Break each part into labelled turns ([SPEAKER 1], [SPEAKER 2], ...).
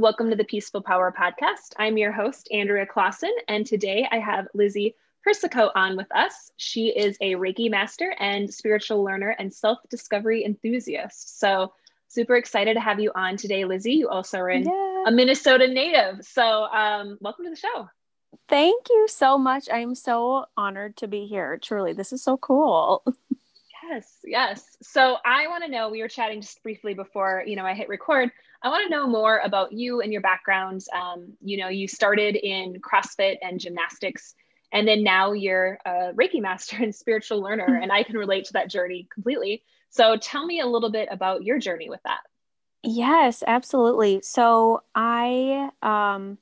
[SPEAKER 1] Welcome to the Peaceful Power Podcast. I'm your host, Andrea Clausen, and today I have Lizzie Persico on with us. She is a Reiki master and spiritual learner and self discovery enthusiast. So, super excited to have you on today, Lizzie. You also are in a Minnesota native. So, um, welcome to the show.
[SPEAKER 2] Thank you so much. I'm so honored to be here. Truly, this is so cool.
[SPEAKER 1] Yes, yes. So I want to know, we were chatting just briefly before, you know, I hit record. I want to know more about you and your background. Um, you know, you started in CrossFit and gymnastics, and then now you're a Reiki master and spiritual learner, and I can relate to that journey completely. So tell me a little bit about your journey with that.
[SPEAKER 2] Yes, absolutely. So I um,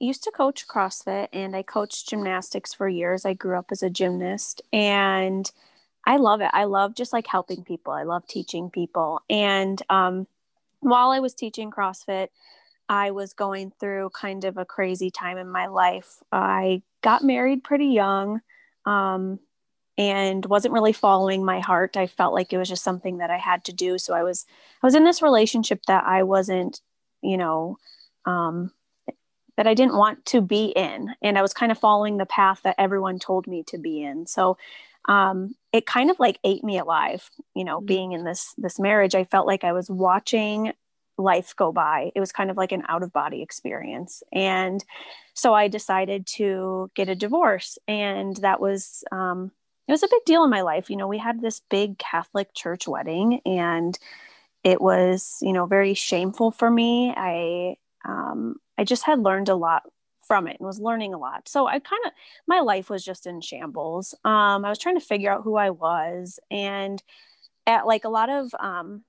[SPEAKER 2] used to coach CrossFit and I coached gymnastics for years. I grew up as a gymnast and I love it. I love just like helping people. I love teaching people. And um, while I was teaching CrossFit, I was going through kind of a crazy time in my life. I got married pretty young um, and wasn't really following my heart. I felt like it was just something that I had to do. So I was I was in this relationship that I wasn't, you know, um, that I didn't want to be in, and I was kind of following the path that everyone told me to be in. So um, it kind of like ate me alive you know mm-hmm. being in this this marriage. I felt like i was watching life go by. It was kind of like an out of body experience. And so i decided to get a divorce. And that was um, it was a big deal in my life. You know we had this big catholic church wedding and it was you know very shameful for me. I um, i just had learned a lot from it and was learning a lot. So I kind of my life was just in shambles. Um, I was trying to figure out who I was, and at like a lot of um,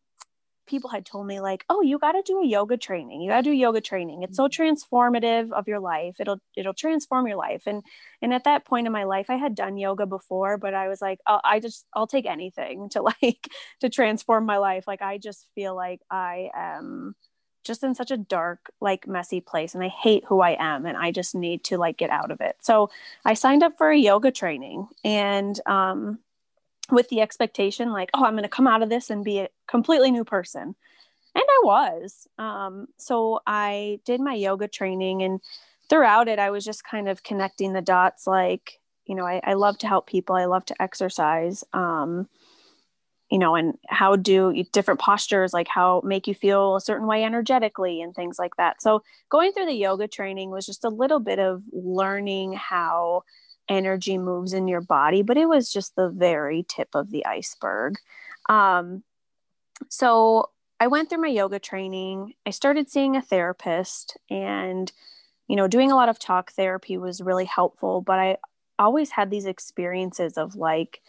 [SPEAKER 2] people had told me like, "Oh, you got to do a yoga training. You got to do yoga training. It's so mm-hmm. transformative of your life. It'll it'll transform your life." And and at that point in my life, I had done yoga before, but I was like, oh, "I just I'll take anything to like to transform my life. Like I just feel like I am." Just in such a dark like messy place and i hate who i am and i just need to like get out of it. So i signed up for a yoga training and um with the expectation like oh i'm going to come out of this and be a completely new person. And i was um so i did my yoga training and throughout it i was just kind of connecting the dots like you know i, I love to help people i love to exercise um you know and how do different postures like how make you feel a certain way energetically and things like that. So going through the yoga training was just a little bit of learning how energy moves in your body but it was just the very tip of the iceberg. Um, so i went through my yoga training. I started seeing a therapist and you know doing a lot of talk therapy was really helpful but i always had these experiences of like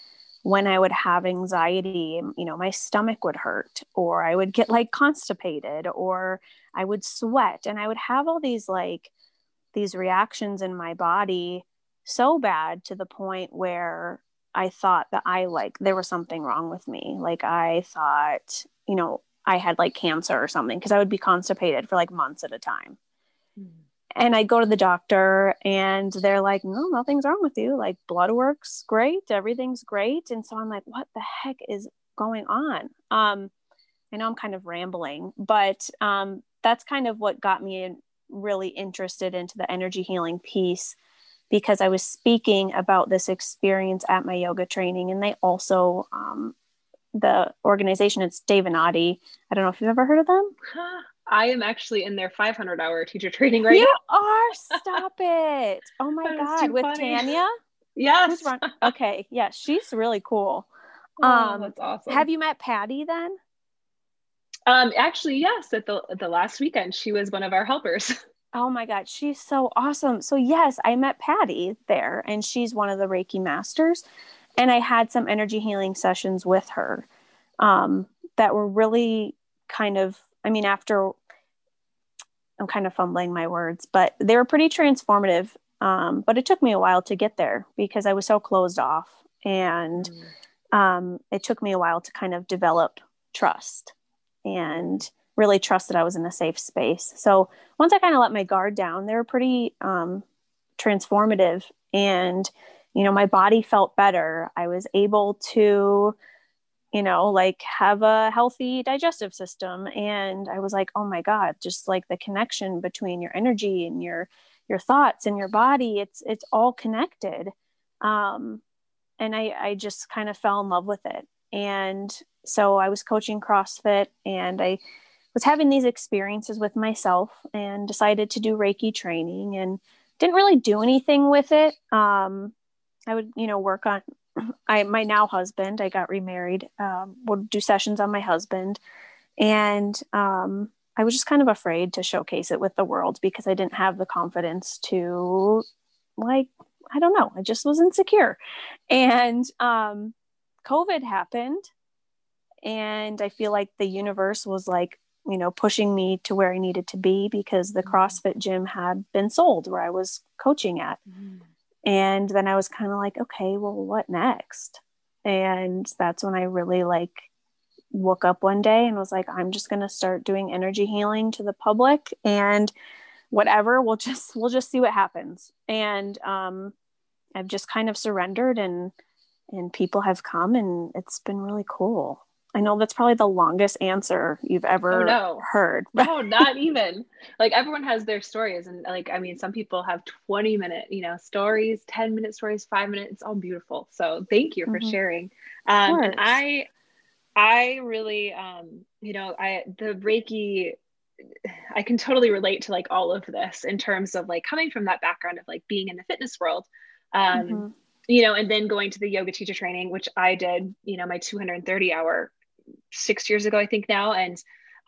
[SPEAKER 2] when I would have anxiety, you know, my stomach would hurt, or I would get like constipated, or I would sweat, and I would have all these like these reactions in my body so bad to the point where I thought that I like there was something wrong with me. Like I thought, you know, I had like cancer or something because I would be constipated for like months at a time mm. And I go to the doctor and they're like, no, nothing's wrong with you. Like blood works great. Everything's great. And so I'm like, what the heck is going on? Um, I know I'm kind of rambling, but um, that's kind of what got me really interested into the energy healing piece because I was speaking about this experience at my yoga training. And they also, um, the organization, it's Adi. I don't know if you've ever heard of them.
[SPEAKER 1] I am actually in their 500 hour teacher training right
[SPEAKER 2] you
[SPEAKER 1] now.
[SPEAKER 2] You are. Stop it. Oh my God. With funny. Tanya?
[SPEAKER 1] Yes.
[SPEAKER 2] Okay. Yeah. She's really cool.
[SPEAKER 1] Oh, um, that's awesome.
[SPEAKER 2] Have you met Patty then?
[SPEAKER 1] Um, actually, yes. At the, the last weekend, she was one of our helpers.
[SPEAKER 2] Oh my God, she's so awesome. So, yes, I met Patty there, and she's one of the Reiki masters. And I had some energy healing sessions with her um, that were really kind of, I mean, after I'm kind of fumbling my words, but they were pretty transformative. Um, but it took me a while to get there because I was so closed off. And mm. um, it took me a while to kind of develop trust and really trust that I was in a safe space. So once I kind of let my guard down, they were pretty um, transformative. And, you know, my body felt better. I was able to you know, like have a healthy digestive system. And I was like, oh my God, just like the connection between your energy and your your thoughts and your body, it's it's all connected. Um, and I, I just kind of fell in love with it. And so I was coaching CrossFit and I was having these experiences with myself and decided to do Reiki training and didn't really do anything with it. Um, I would, you know, work on I my now husband. I got remarried. Um, would do sessions on my husband, and um, I was just kind of afraid to showcase it with the world because I didn't have the confidence to, like, I don't know. I just was insecure, and um, COVID happened, and I feel like the universe was like, you know, pushing me to where I needed to be because the mm-hmm. CrossFit gym had been sold where I was coaching at. Mm. And then I was kind of like, okay, well, what next? And that's when I really like woke up one day and was like, I'm just going to start doing energy healing to the public and whatever, we'll just, we'll just see what happens. And, um, I've just kind of surrendered and, and people have come and it's been really cool. I know that's probably the longest answer you've ever oh, no. heard.
[SPEAKER 1] no, not even. Like everyone has their stories. And like, I mean, some people have 20 minute, you know, stories, 10 minute stories, five minutes. It's all beautiful. So thank you for mm-hmm. sharing. Um, and I, I really, um, you know, I, the Reiki, I can totally relate to like all of this in terms of like coming from that background of like being in the fitness world. Um, mm-hmm you know, and then going to the yoga teacher training, which I did, you know, my 230 hour six years ago, I think now. And,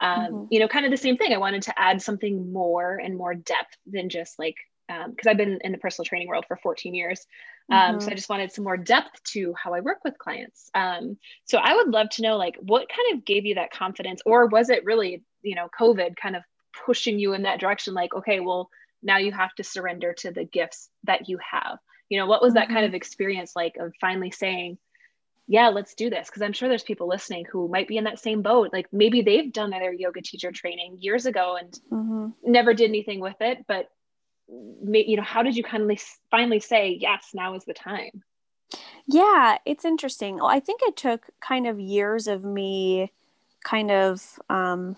[SPEAKER 1] um, mm-hmm. you know, kind of the same thing. I wanted to add something more and more depth than just like, because um, I've been in the personal training world for 14 years. Um, mm-hmm. So I just wanted some more depth to how I work with clients. Um, so I would love to know, like, what kind of gave you that confidence, or was it really, you know, COVID kind of pushing you in that direction? Like, okay, well, now you have to surrender to the gifts that you have. You know, what was that mm-hmm. kind of experience like of finally saying, yeah, let's do this. Cause I'm sure there's people listening who might be in that same boat. Like maybe they've done their yoga teacher training years ago and mm-hmm. never did anything with it. But, you know, how did you kind of finally say, yes, now is the time?
[SPEAKER 2] Yeah, it's interesting. Well, I think it took kind of years of me kind of um,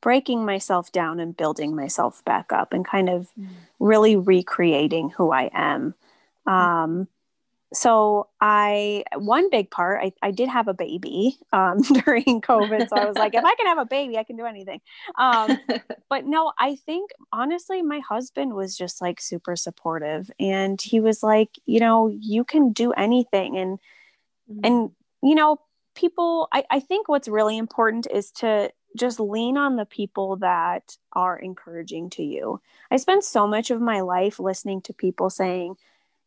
[SPEAKER 2] breaking myself down and building myself back up and kind of mm. really recreating who I am. Mm. Um, so I one big part I, I did have a baby um, during COVID. So I was like, if I can have a baby, I can do anything. Um, but no, I think honestly, my husband was just like super supportive, and he was like, you know, you can do anything, and mm-hmm. and you know, people. I, I think what's really important is to just lean on the people that are encouraging to you. I spent so much of my life listening to people saying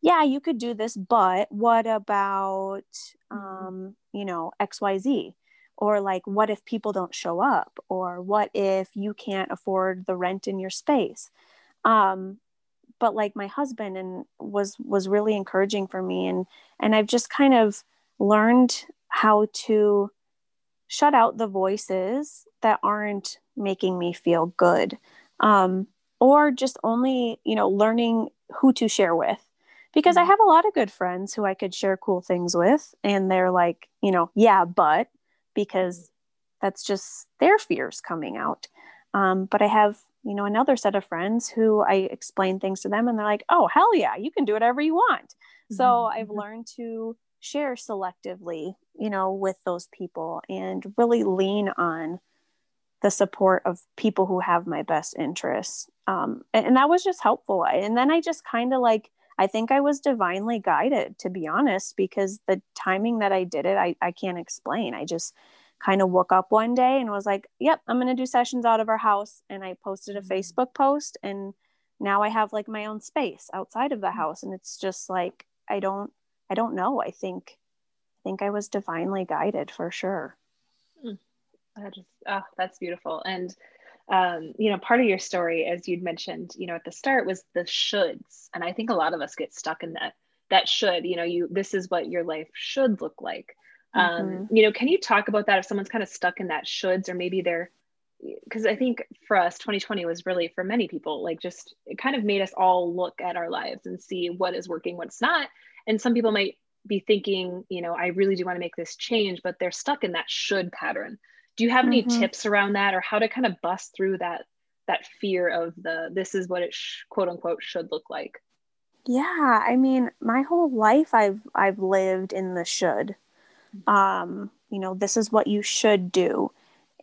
[SPEAKER 2] yeah, you could do this, but what about, mm-hmm. um, you know, XYZ? Or like, what if people don't show up? Or what if you can't afford the rent in your space? Um, but like my husband and was was really encouraging for me and and I've just kind of learned how to shut out the voices that aren't making me feel good um, or just only you know learning who to share with because mm-hmm. I have a lot of good friends who I could share cool things with. And they're like, you know, yeah, but because that's just their fears coming out. Um, but I have, you know, another set of friends who I explain things to them and they're like, oh, hell yeah, you can do whatever you want. Mm-hmm. So I've mm-hmm. learned to share selectively, you know, with those people and really lean on the support of people who have my best interests. Um, and, and that was just helpful. And then I just kind of like, I think I was divinely guided, to be honest, because the timing that I did it, I, I can't explain. I just kind of woke up one day and was like, yep, I'm going to do sessions out of our house. And I posted a mm-hmm. Facebook post and now I have like my own space outside of the mm-hmm. house. And it's just like, I don't, I don't know. I think, I think I was divinely guided for sure.
[SPEAKER 1] Mm. That is, oh, that's beautiful. And um, you know, part of your story, as you'd mentioned, you know, at the start was the shoulds. And I think a lot of us get stuck in that, that should, you know, you, this is what your life should look like. Um, mm-hmm. You know, can you talk about that if someone's kind of stuck in that shoulds or maybe they're, because I think for us, 2020 was really for many people, like just it kind of made us all look at our lives and see what is working, what's not. And some people might be thinking, you know, I really do want to make this change, but they're stuck in that should pattern. Do you have any mm-hmm. tips around that or how to kind of bust through that that fear of the this is what it sh- quote unquote should look like?
[SPEAKER 2] Yeah, I mean, my whole life I've I've lived in the should. Mm-hmm. Um, you know, this is what you should do.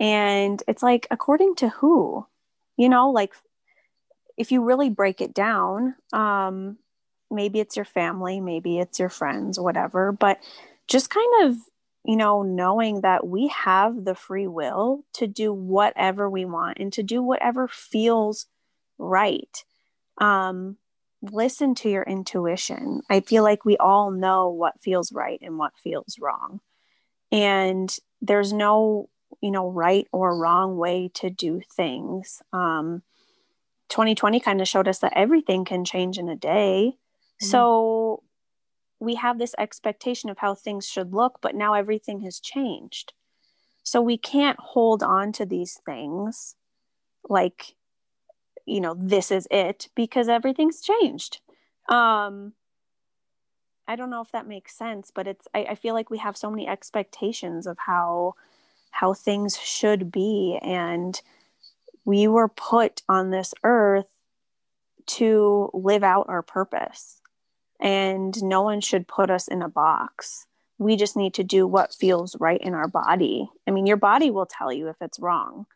[SPEAKER 2] And it's like according to who? You know, like if you really break it down, um, maybe it's your family, maybe it's your friends, whatever, but just kind of, you know, knowing that we have the free will to do whatever we want and to do whatever feels right. Um, listen to your intuition. I feel like we all know what feels right and what feels wrong. And there's no, you know, right or wrong way to do things. Um, 2020 kind of showed us that everything can change in a day. Mm-hmm. So we have this expectation of how things should look, but now everything has changed. So we can't hold on to these things like, you know, this is it because everything's changed. Um, I don't know if that makes sense, but it's, I, I feel like we have so many expectations of how, how things should be. And we were put on this earth to live out our purpose and no one should put us in a box. We just need to do what feels right in our body. I mean, your body will tell you if it's wrong.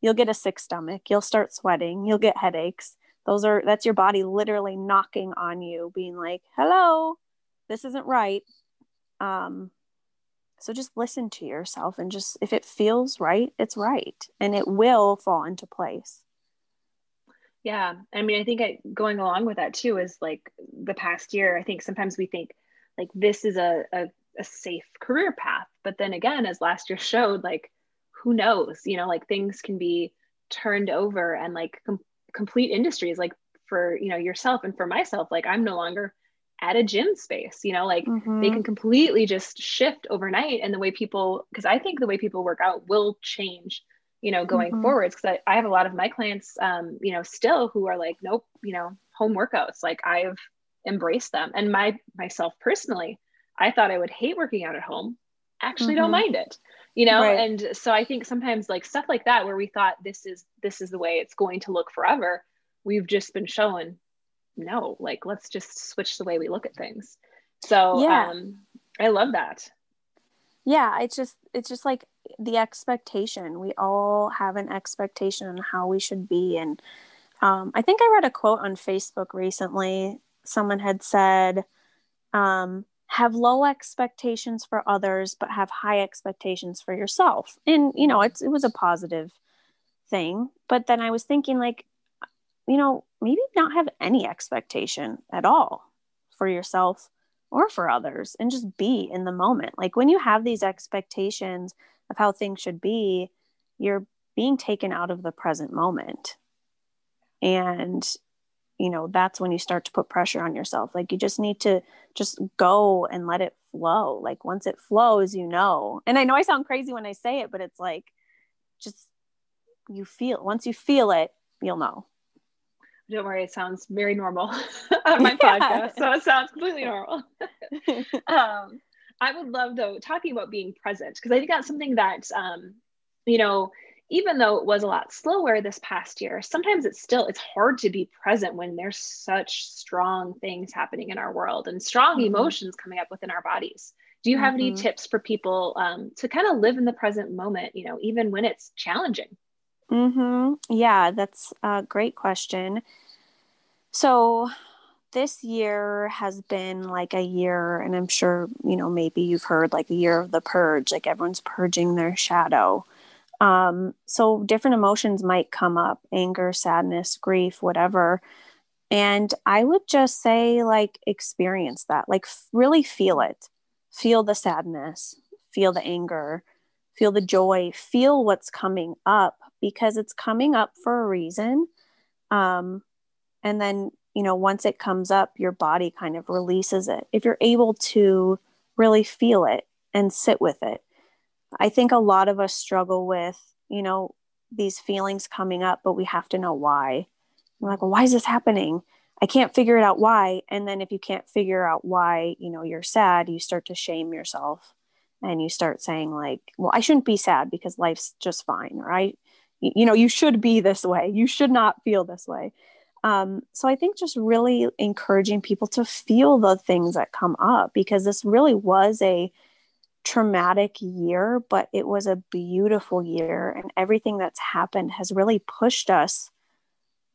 [SPEAKER 2] You'll get a sick stomach, you'll start sweating, you'll get headaches. Those are that's your body literally knocking on you being like, "Hello, this isn't right." Um so just listen to yourself and just if it feels right, it's right and it will fall into place.
[SPEAKER 1] Yeah. I mean, I think I, going along with that too is like the past year, I think sometimes we think like this is a, a, a safe career path. But then again, as last year showed, like who knows, you know, like things can be turned over and like com- complete industries, like for, you know, yourself and for myself, like I'm no longer at a gym space, you know, like mm-hmm. they can completely just shift overnight. And the way people, because I think the way people work out will change you know, going mm-hmm. forwards. Cause I, I, have a lot of my clients, um, you know, still who are like, nope, you know, home workouts. Like I've embraced them. And my myself personally, I thought I would hate working out at home. Actually mm-hmm. don't mind it. You know, right. and so I think sometimes like stuff like that where we thought this is this is the way it's going to look forever, we've just been shown no, like let's just switch the way we look at things. So yeah. um I love that.
[SPEAKER 2] Yeah, it's just it's just like the expectation. We all have an expectation on how we should be. And um, I think I read a quote on Facebook recently. Someone had said, um, have low expectations for others, but have high expectations for yourself. And, you know, it's, it was a positive thing. But then I was thinking, like, you know, maybe not have any expectation at all for yourself or for others and just be in the moment. Like when you have these expectations of how things should be, you're being taken out of the present moment. And, you know, that's when you start to put pressure on yourself. Like you just need to just go and let it flow. Like once it flows, you know. And I know I sound crazy when I say it, but it's like just you feel once you feel it, you'll know.
[SPEAKER 1] Don't worry, it sounds very normal on my yeah. podcast. So it sounds completely normal. um, I would love though talking about being present because I think that's something that um, you know even though it was a lot slower this past year sometimes it's still it's hard to be present when there's such strong things happening in our world and strong mm-hmm. emotions coming up within our bodies do you have mm-hmm. any tips for people um, to kind of live in the present moment you know even when it's challenging
[SPEAKER 2] mm-hmm. yeah that's a great question so this year has been like a year, and I'm sure, you know, maybe you've heard like the year of the purge, like everyone's purging their shadow. Um, so different emotions might come up anger, sadness, grief, whatever. And I would just say, like, experience that, like, really feel it. Feel the sadness, feel the anger, feel the joy, feel what's coming up because it's coming up for a reason. Um, and then you know, once it comes up, your body kind of releases it. If you're able to really feel it and sit with it, I think a lot of us struggle with, you know, these feelings coming up, but we have to know why. We're like, well, why is this happening? I can't figure it out why. And then if you can't figure out why, you know, you're sad, you start to shame yourself and you start saying like, well, I shouldn't be sad because life's just fine, right? You know, you should be this way. You should not feel this way. Um, so I think just really encouraging people to feel the things that come up because this really was a traumatic year, but it was a beautiful year. And everything that's happened has really pushed us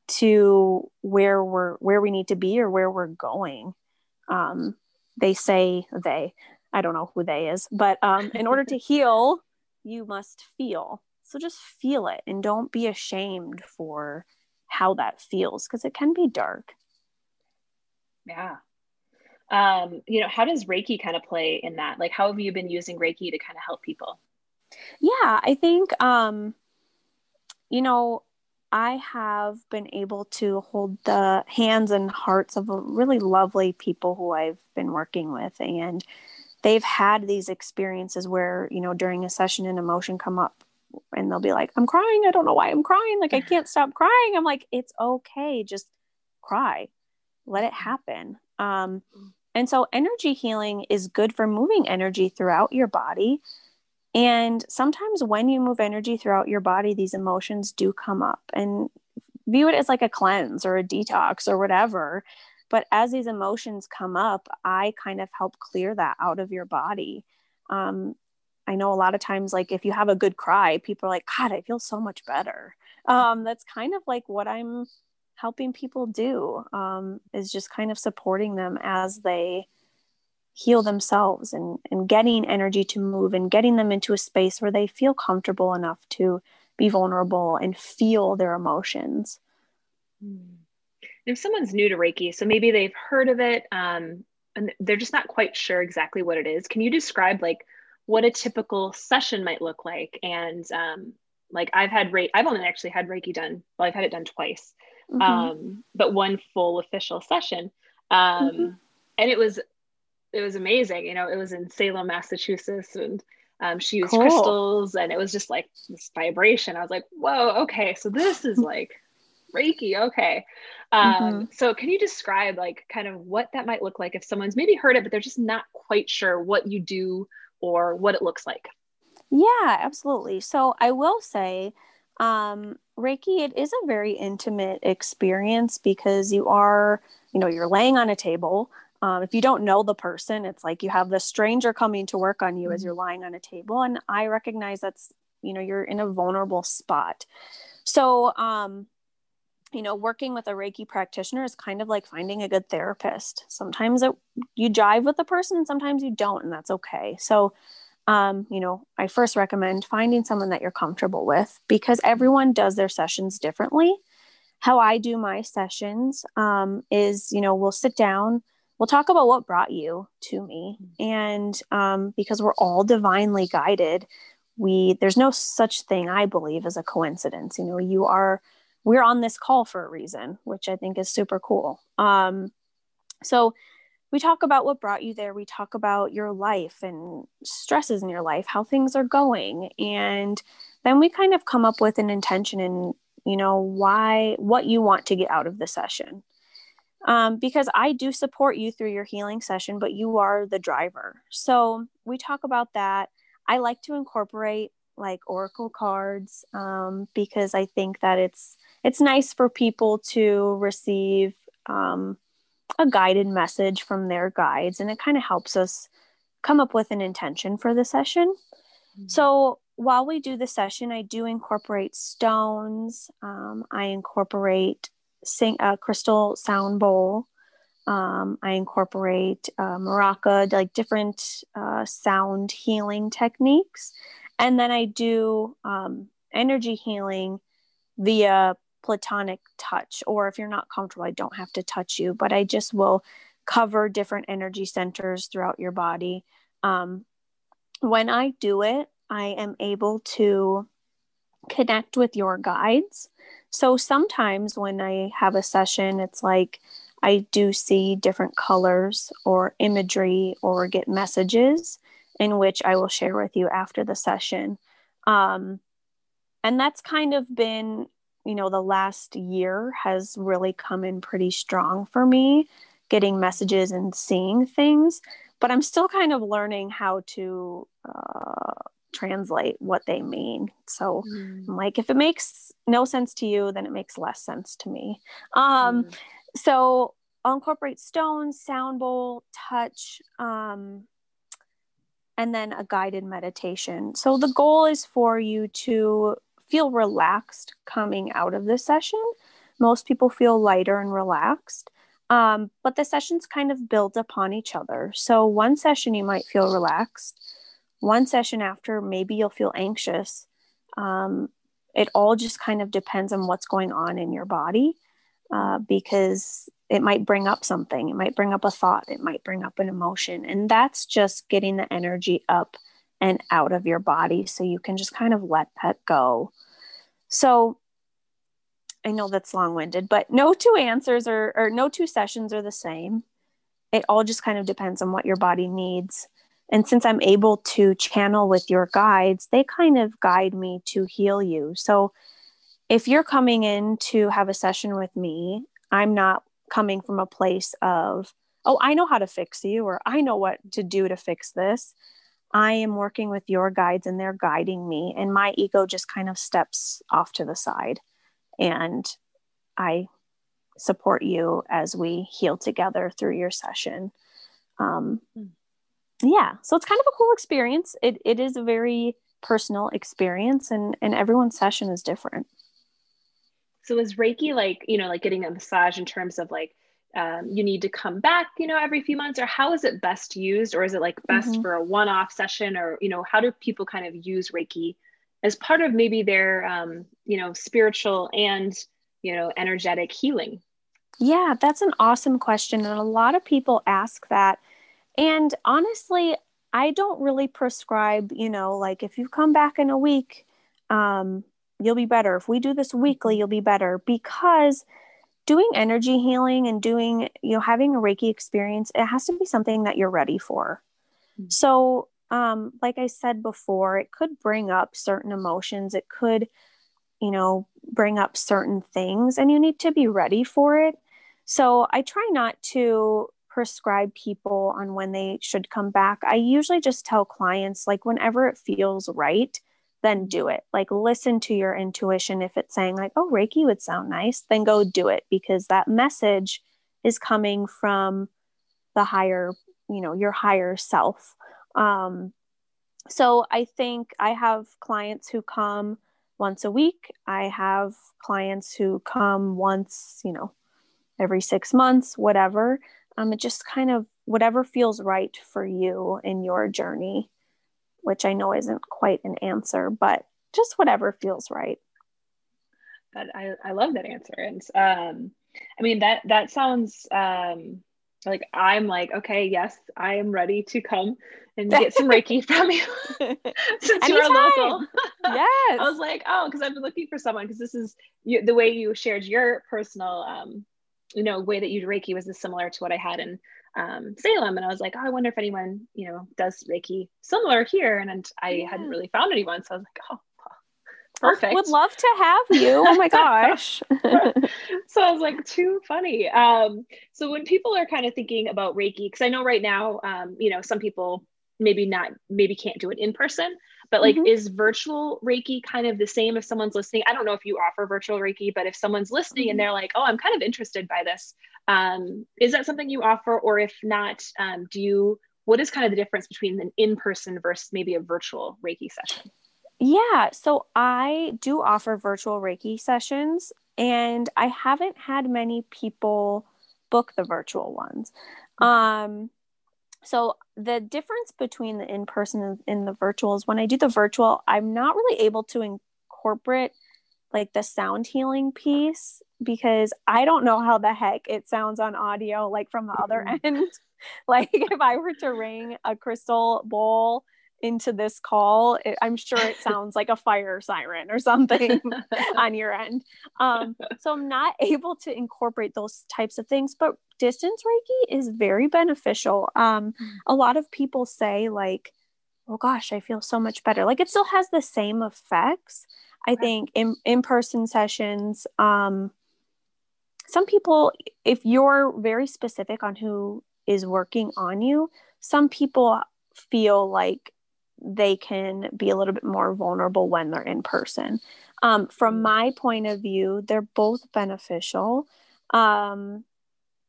[SPEAKER 2] to where we're where we need to be or where we're going. Um, they say they, I don't know who they is, but um, in order to heal, you must feel. So just feel it and don't be ashamed for how that feels because it can be dark.
[SPEAKER 1] Yeah. Um, you know, how does Reiki kind of play in that? Like, how have you been using Reiki to kind of help people?
[SPEAKER 2] Yeah, I think, um, you know, I have been able to hold the hands and hearts of really lovely people who I've been working with. And they've had these experiences where, you know, during a session, an emotion come up and they'll be like, I'm crying. I don't know why I'm crying. Like, I can't stop crying. I'm like, it's okay. Just cry, let it happen. Um, and so, energy healing is good for moving energy throughout your body. And sometimes, when you move energy throughout your body, these emotions do come up and view it as like a cleanse or a detox or whatever. But as these emotions come up, I kind of help clear that out of your body. Um, I know a lot of times, like if you have a good cry, people are like, God, I feel so much better. Um, that's kind of like what I'm helping people do um, is just kind of supporting them as they heal themselves and, and getting energy to move and getting them into a space where they feel comfortable enough to be vulnerable and feel their emotions.
[SPEAKER 1] If someone's new to Reiki, so maybe they've heard of it um, and they're just not quite sure exactly what it is, can you describe like what a typical session might look like. And um, like I've had Reiki, I've only actually had Reiki done. Well, I've had it done twice, mm-hmm. um, but one full official session. Um, mm-hmm. And it was, it was amazing. You know, it was in Salem, Massachusetts, and um, she used cool. crystals, and it was just like this vibration. I was like, whoa, okay, so this is like Reiki, okay. Um, mm-hmm. So, can you describe like kind of what that might look like if someone's maybe heard it, but they're just not quite sure what you do or what it looks like?
[SPEAKER 2] Yeah, absolutely. So I will say, um, Reiki, it is a very intimate experience because you are, you know, you're laying on a table. Um, if you don't know the person, it's like you have the stranger coming to work on you mm-hmm. as you're lying on a table. And I recognize that's, you know, you're in a vulnerable spot. So, um, you know, working with a Reiki practitioner is kind of like finding a good therapist. Sometimes it, you jive with the person, sometimes you don't, and that's okay. So, um, you know, I first recommend finding someone that you're comfortable with because everyone does their sessions differently. How I do my sessions um, is, you know, we'll sit down, we'll talk about what brought you to me, and um, because we're all divinely guided, we there's no such thing I believe as a coincidence. You know, you are we're on this call for a reason, which I think is super cool. Um, so we talk about what brought you there. We talk about your life and stresses in your life, how things are going. And then we kind of come up with an intention and, you know, why, what you want to get out of the session. Um, because I do support you through your healing session, but you are the driver. So we talk about that. I like to incorporate like oracle cards um, because I think that it's it's nice for people to receive um, a guided message from their guides, and it kind of helps us come up with an intention for the session. Mm-hmm. So while we do the session, I do incorporate stones. Um, I incorporate sing, a crystal sound bowl. Um, I incorporate uh, maraca, like different uh, sound healing techniques. And then I do um, energy healing via platonic touch, or if you're not comfortable, I don't have to touch you, but I just will cover different energy centers throughout your body. Um, when I do it, I am able to connect with your guides. So sometimes when I have a session, it's like I do see different colors or imagery or get messages in which I will share with you after the session. Um, and that's kind of been you know, the last year has really come in pretty strong for me, getting messages and seeing things. But I'm still kind of learning how to uh, translate what they mean. So mm. I'm like, if it makes no sense to you, then it makes less sense to me. Um, mm. So I'll incorporate stones, sound bowl, touch, um, and then a guided meditation. So the goal is for you to feel relaxed coming out of the session. Most people feel lighter and relaxed. Um, but the sessions kind of build upon each other. So one session you might feel relaxed, one session after, maybe you'll feel anxious. Um, it all just kind of depends on what's going on in your body uh, because it might bring up something, it might bring up a thought, it might bring up an emotion. And that's just getting the energy up and out of your body so you can just kind of let that go. So, I know that's long winded, but no two answers or, or no two sessions are the same. It all just kind of depends on what your body needs. And since I'm able to channel with your guides, they kind of guide me to heal you. So if you're coming in to have a session with me, I'm not coming from a place of, oh, I know how to fix you or I know what to do to fix this. I am working with your guides and they're guiding me, and my ego just kind of steps off to the side. And I support you as we heal together through your session. Um, mm yeah so it's kind of a cool experience it, it is a very personal experience and and everyone's session is different
[SPEAKER 1] so is reiki like you know like getting a massage in terms of like um, you need to come back you know every few months or how is it best used or is it like best mm-hmm. for a one-off session or you know how do people kind of use reiki as part of maybe their um, you know spiritual and you know energetic healing
[SPEAKER 2] yeah that's an awesome question and a lot of people ask that and honestly, I don't really prescribe, you know, like if you come back in a week, um, you'll be better. If we do this weekly, mm-hmm. you'll be better because doing energy healing and doing, you know, having a Reiki experience, it has to be something that you're ready for. Mm-hmm. So, um, like I said before, it could bring up certain emotions. It could, you know, bring up certain things, and you need to be ready for it. So, I try not to prescribe people on when they should come back. I usually just tell clients, like, whenever it feels right, then do it. Like, listen to your intuition. If it's saying, like, oh, Reiki would sound nice, then go do it because that message is coming from the higher, you know, your higher self. Um, so I think I have clients who come once a week. I have clients who come once, you know, every six months, whatever um, it just kind of whatever feels right for you in your journey which i know isn't quite an answer but just whatever feels right.
[SPEAKER 1] But I, I love that answer. And um, i mean that that sounds um, like i'm like okay yes i am ready to come and get some reiki from you since you're local. Yes. i was like oh because i've been looking for someone because this is you, the way you shared your personal um, you know way that you do Reiki was similar to what I had in um, Salem, and I was like, oh, I wonder if anyone you know does Reiki similar here, and, and I yeah. hadn't really found anyone, so I was like, oh. Perfect.
[SPEAKER 2] would love to have you. Oh my gosh.
[SPEAKER 1] so I was like, too funny. Um, so when people are kind of thinking about Reiki, because I know right now, um, you know, some people maybe not, maybe can't do it in person, but like, mm-hmm. is virtual Reiki kind of the same if someone's listening? I don't know if you offer virtual Reiki, but if someone's listening and mm-hmm. they're like, oh, I'm kind of interested by this, um, is that something you offer? Or if not, um, do you, what is kind of the difference between an in person versus maybe a virtual Reiki session?
[SPEAKER 2] Yeah, so I do offer virtual Reiki sessions, and I haven't had many people book the virtual ones. Um, so the difference between the in-person and the virtual is when I do the virtual, I'm not really able to incorporate like the sound healing piece because I don't know how the heck it sounds on audio like from the other mm-hmm. end. like if I were to ring a crystal bowl into this call, it, I'm sure it sounds like a fire siren or something on your end. Um, so I'm not able to incorporate those types of things, but distance Reiki is very beneficial. Um, mm. a lot of people say, like, oh gosh, I feel so much better. Like it still has the same effects. I think in in person sessions, um, some people, if you're very specific on who is working on you, some people feel like they can be a little bit more vulnerable when they're in person. Um, from mm. my point of view, they're both beneficial. Um,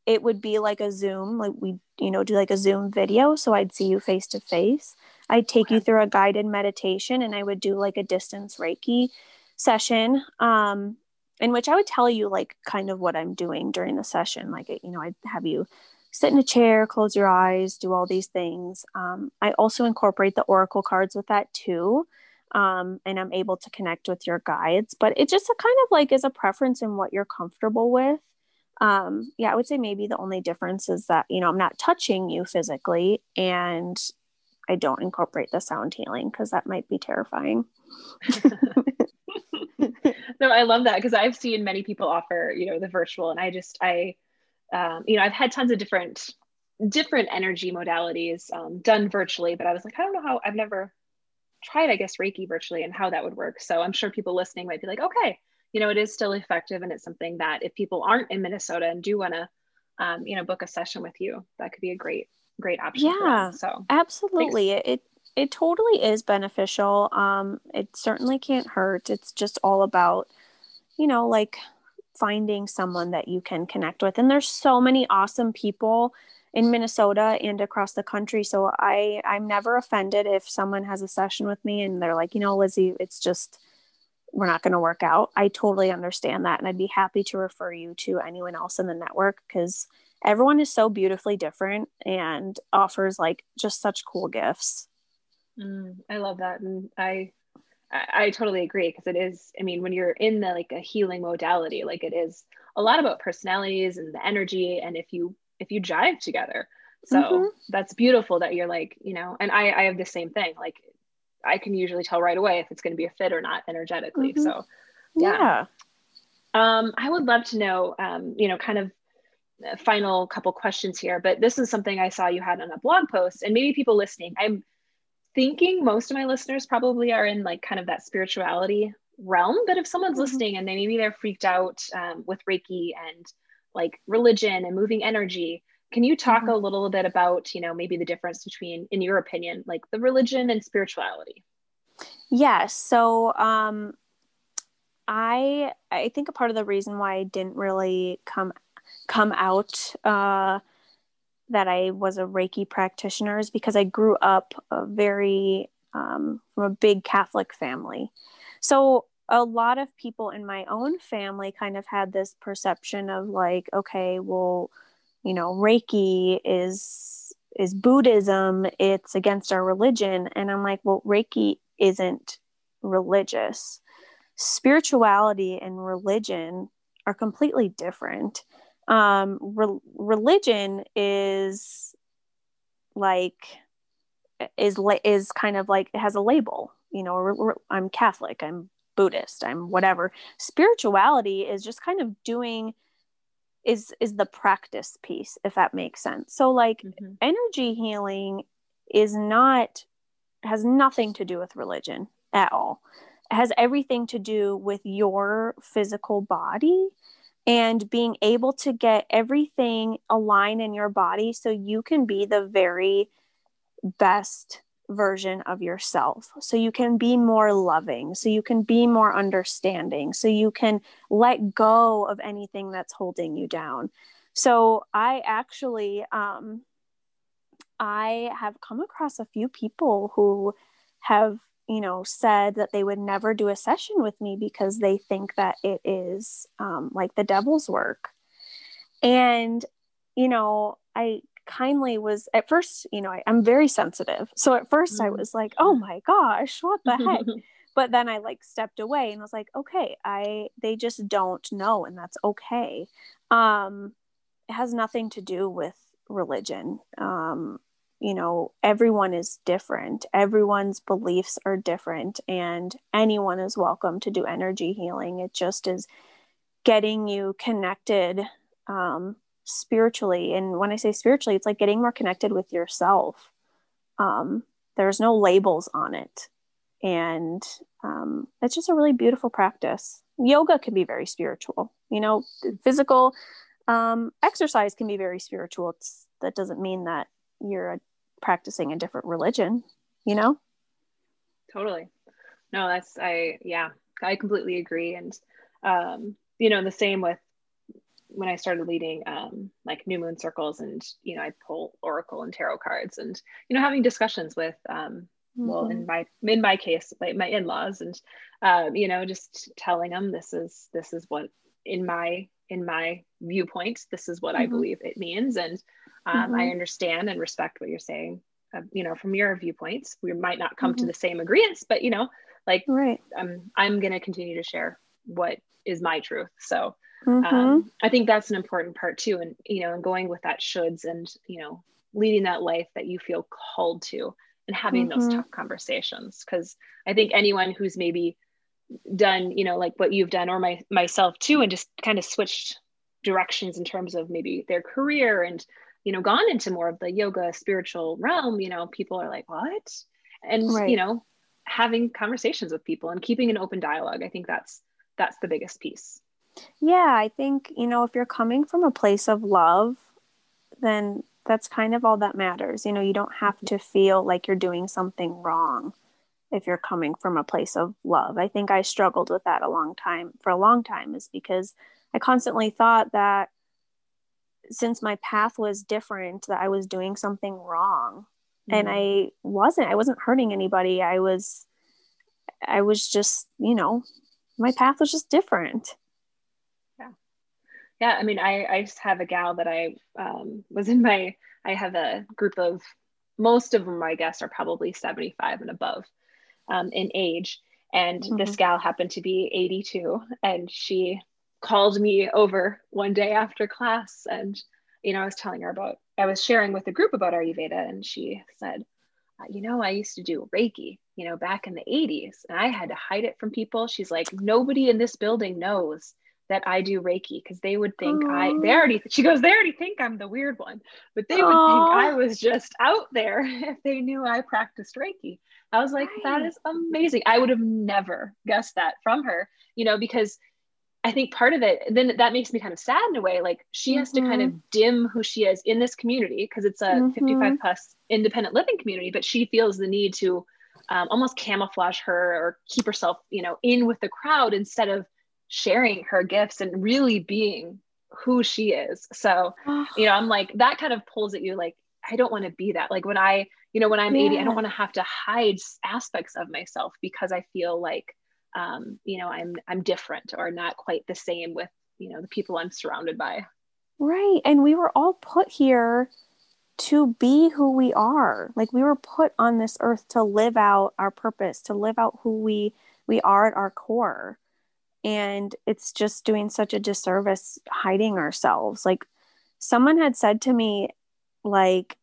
[SPEAKER 2] it would be like a Zoom, like we, you know, do like a Zoom video. So I'd see you face to face. I'd take you through a guided meditation and I would do like a distance Reiki session. Um, in which I would tell you like kind of what I'm doing during the session. Like, you know, I'd have you sit in a chair, close your eyes, do all these things. Um, I also incorporate the oracle cards with that too. Um, and I'm able to connect with your guides, but it just kind of like is a preference in what you're comfortable with. Um, yeah, I would say maybe the only difference is that, you know, I'm not touching you physically and I don't incorporate the sound healing because that might be terrifying.
[SPEAKER 1] no, I love that because I've seen many people offer, you know, the virtual and I just, I, um, you know, I've had tons of different different energy modalities um, done virtually, but I was like, I don't know how I've never tried, I guess, Reiki virtually and how that would work. So I'm sure people listening might be like, okay, you know, it is still effective and it's something that if people aren't in Minnesota and do want to, um, you know, book a session with you, that could be a great, great option.
[SPEAKER 2] Yeah. So absolutely. Thanks. It, it totally is beneficial. Um, it certainly can't hurt. It's just all about, you know, like finding someone that you can connect with. And there's so many awesome people in Minnesota and across the country. So I I'm never offended if someone has a session with me and they're like, you know, Lizzie, it's just we're not going to work out. I totally understand that and I'd be happy to refer you to anyone else in the network cuz everyone is so beautifully different and offers like just such cool gifts.
[SPEAKER 1] Mm, I love that and I I, I totally agree because it is. I mean, when you're in the like a healing modality, like it is a lot about personalities and the energy, and if you if you jive together. So mm-hmm. that's beautiful that you're like, you know, and I I have the same thing. Like I can usually tell right away if it's going to be a fit or not energetically. Mm-hmm. So yeah. yeah. Um, I would love to know, um, you know, kind of final couple questions here, but this is something I saw you had on a blog post, and maybe people listening. I'm thinking most of my listeners probably are in like kind of that spirituality realm. But if someone's mm-hmm. listening and they maybe they're freaked out um, with Reiki and like religion and moving energy, can you talk mm-hmm. a little bit about, you know, maybe the difference between, in your opinion, like the religion and spirituality?
[SPEAKER 2] Yes. So um, I I think a part of the reason why I didn't really come come out uh, that I was a Reiki practitioner is because I grew up a very um, from a big Catholic family. So a lot of people in my own family kind of had this perception of like, okay, well, you know, Reiki is is Buddhism, it's against our religion. And I'm like, well, Reiki isn't religious. Spirituality and religion are completely different um, re- religion is like is is kind of like it has a label you know re- re- i'm catholic i'm buddhist i'm whatever. Spirituality is just kind of doing is is the practice piece if that makes sense. So like mm-hmm. energy healing is not has nothing to do with religion at all. It has everything to do with your physical body and being able to get everything aligned in your body so you can be the very best version of yourself. So you can be more loving, so you can be more understanding, so you can let go of anything that's holding you down. So I actually um I have come across a few people who have you know, said that they would never do a session with me because they think that it is um, like the devil's work. And, you know, I kindly was at first, you know, I, am very sensitive. So at 1st mm-hmm. I was like, oh my gosh, what the heck? but then I like stepped away and was like, okay, I, they just don't know. And that's okay. Um, it has nothing to do with religion. Um, you know, everyone is different. Everyone's beliefs are different, and anyone is welcome to do energy healing. It just is getting you connected um, spiritually. And when I say spiritually, it's like getting more connected with yourself. Um, there's no labels on it. and um, it's just a really beautiful practice yoga can be very spiritual you know physical um, exercise can be very spiritual it's, that doesn't mean that you're practicing a different religion you know
[SPEAKER 1] totally no that's i yeah i completely agree and um, you know the same with when I started leading um, like new moon circles and you know I pull oracle and tarot cards and you know having discussions with um, mm-hmm. well in mm-hmm. my in my case like my in-laws and um, you know just telling them this is this is what in my in my viewpoint this is what mm-hmm. I believe it means and um, mm-hmm. I understand and respect what you're saying uh, you know from your viewpoints we might not come to mm-hmm. the same agreements but you know like right. I'm I'm gonna continue to share what is my truth so Mm-hmm. Um, I think that's an important part too. And, you know, and going with that shoulds and, you know, leading that life that you feel called to and having mm-hmm. those tough conversations. Cause I think anyone who's maybe done, you know, like what you've done or my, myself too, and just kind of switched directions in terms of maybe their career and, you know, gone into more of the yoga spiritual realm, you know, people are like, what? And, right. you know, having conversations with people and keeping an open dialogue. I think that's, that's the biggest piece.
[SPEAKER 2] Yeah, I think, you know, if you're coming from a place of love, then that's kind of all that matters. You know, you don't have mm-hmm. to feel like you're doing something wrong if you're coming from a place of love. I think I struggled with that a long time for a long time is because I constantly thought that since my path was different that I was doing something wrong. Mm-hmm. And I wasn't. I wasn't hurting anybody. I was I was just, you know, my path was just different
[SPEAKER 1] yeah Yeah. i mean i i just have a gal that i um, was in my i have a group of most of them i guess are probably 75 and above um, in age and mm-hmm. this gal happened to be 82 and she called me over one day after class and you know i was telling her about i was sharing with the group about ayurveda and she said uh, you know i used to do reiki you know back in the 80s and i had to hide it from people she's like nobody in this building knows that I do Reiki because they would think Aww. I they already she goes they already think I'm the weird one but they would think I was just out there if they knew I practiced Reiki. I was like that is amazing. I would have never guessed that from her, you know, because I think part of it then that makes me kind of sad in a way like she mm-hmm. has to kind of mm-hmm. dim who she is in this community because it's a mm-hmm. 55 plus independent living community but she feels the need to um, almost camouflage her or keep herself you know in with the crowd instead of sharing her gifts and really being who she is. So, you know, I'm like, that kind of pulls at you like, I don't want to be that. Like when I, you know, when I'm yeah. 80, I don't want to have to hide aspects of myself because I feel like, um, you know, I'm, I'm different or not quite the same with, you know, the people I'm surrounded by.
[SPEAKER 2] Right. And we were all put here to be who we are. Like we were put on this earth to live out our purpose, to live out who we, we are at our core and it's just doing such a disservice hiding ourselves like someone had said to me like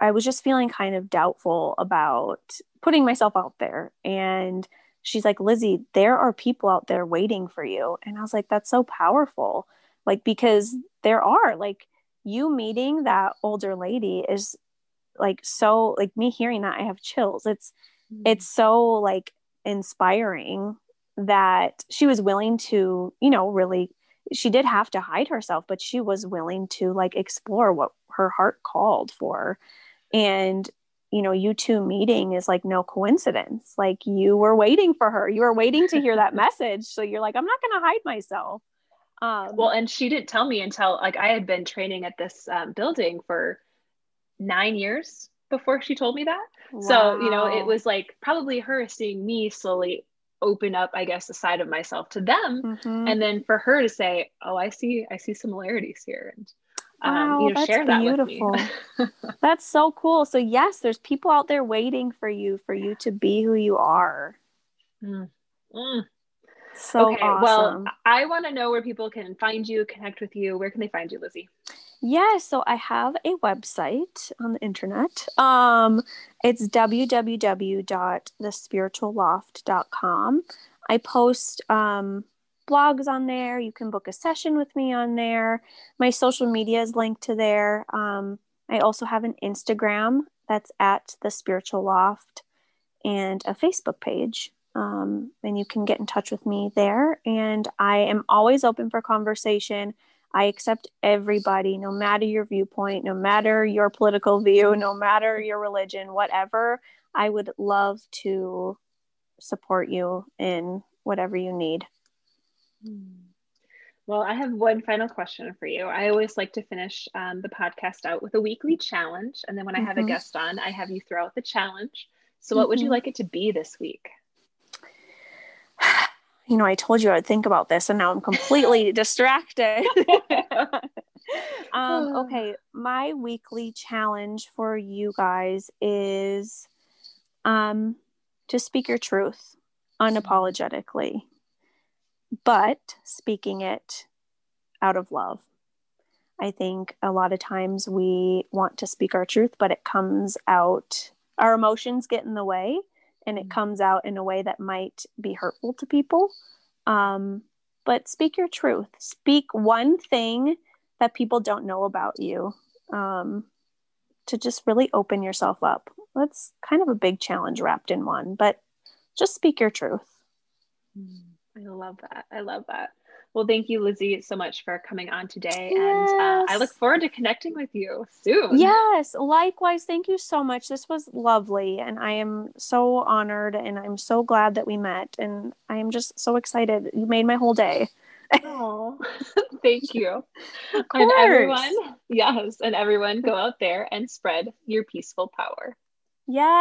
[SPEAKER 2] i was just feeling kind of doubtful about putting myself out there and she's like lizzie there are people out there waiting for you and i was like that's so powerful like because there are like you meeting that older lady is like so like me hearing that i have chills it's mm-hmm. it's so like inspiring that she was willing to, you know, really, she did have to hide herself, but she was willing to like explore what her heart called for. And, you know, you two meeting is like no coincidence. Like you were waiting for her, you were waiting to hear that message. So you're like, I'm not going to hide myself.
[SPEAKER 1] Um, well, and she didn't tell me until like I had been training at this um, building for nine years before she told me that. Wow. So, you know, it was like probably her seeing me slowly open up i guess a side of myself to them mm-hmm. and then for her to say oh i see i see similarities here and
[SPEAKER 2] um, wow, you know, that's share that beautiful. that's so cool. So yes, there's people out there waiting for you, for you to be who you are. Mm.
[SPEAKER 1] Mm. So okay, awesome. well, I want to know where people can find you, connect with you. Where can they find you, Lizzie?
[SPEAKER 2] Yeah, so I have a website on the internet. Um, it's www.thespiritualloft.com. I post um, blogs on there. You can book a session with me on there. My social media is linked to there. Um, I also have an Instagram that's at the Spiritual Loft, and a Facebook page. Um, and you can get in touch with me there. And I am always open for conversation. I accept everybody, no matter your viewpoint, no matter your political view, no matter your religion, whatever. I would love to support you in whatever you need.
[SPEAKER 1] Well, I have one final question for you. I always like to finish um, the podcast out with a weekly challenge. And then when I have mm-hmm. a guest on, I have you throw out the challenge. So, what mm-hmm. would you mm-hmm. like it to be this week?
[SPEAKER 2] You know, I told you I'd think about this, and now I'm completely distracted. um, okay, my weekly challenge for you guys is um, to speak your truth unapologetically, but speaking it out of love. I think a lot of times we want to speak our truth, but it comes out, our emotions get in the way and it mm-hmm. comes out in a way that might be hurtful to people. Um, but speak your truth. Speak one thing that people don't know about you um, to just really open yourself up that's kind of a big challenge wrapped in one, but just speak your truth.
[SPEAKER 1] I love that. I love that. Well, thank you, Lizzie, so much for coming on today. Yes. And uh, I look forward to connecting with you soon.
[SPEAKER 2] Yes, likewise. Thank you so much. This was lovely. And I am so honored and I'm so glad that we met. And I am just so excited. You made my whole day.
[SPEAKER 1] Oh, thank you. And everyone, yes, and everyone go out there and spread your peaceful power.
[SPEAKER 2] Yeah.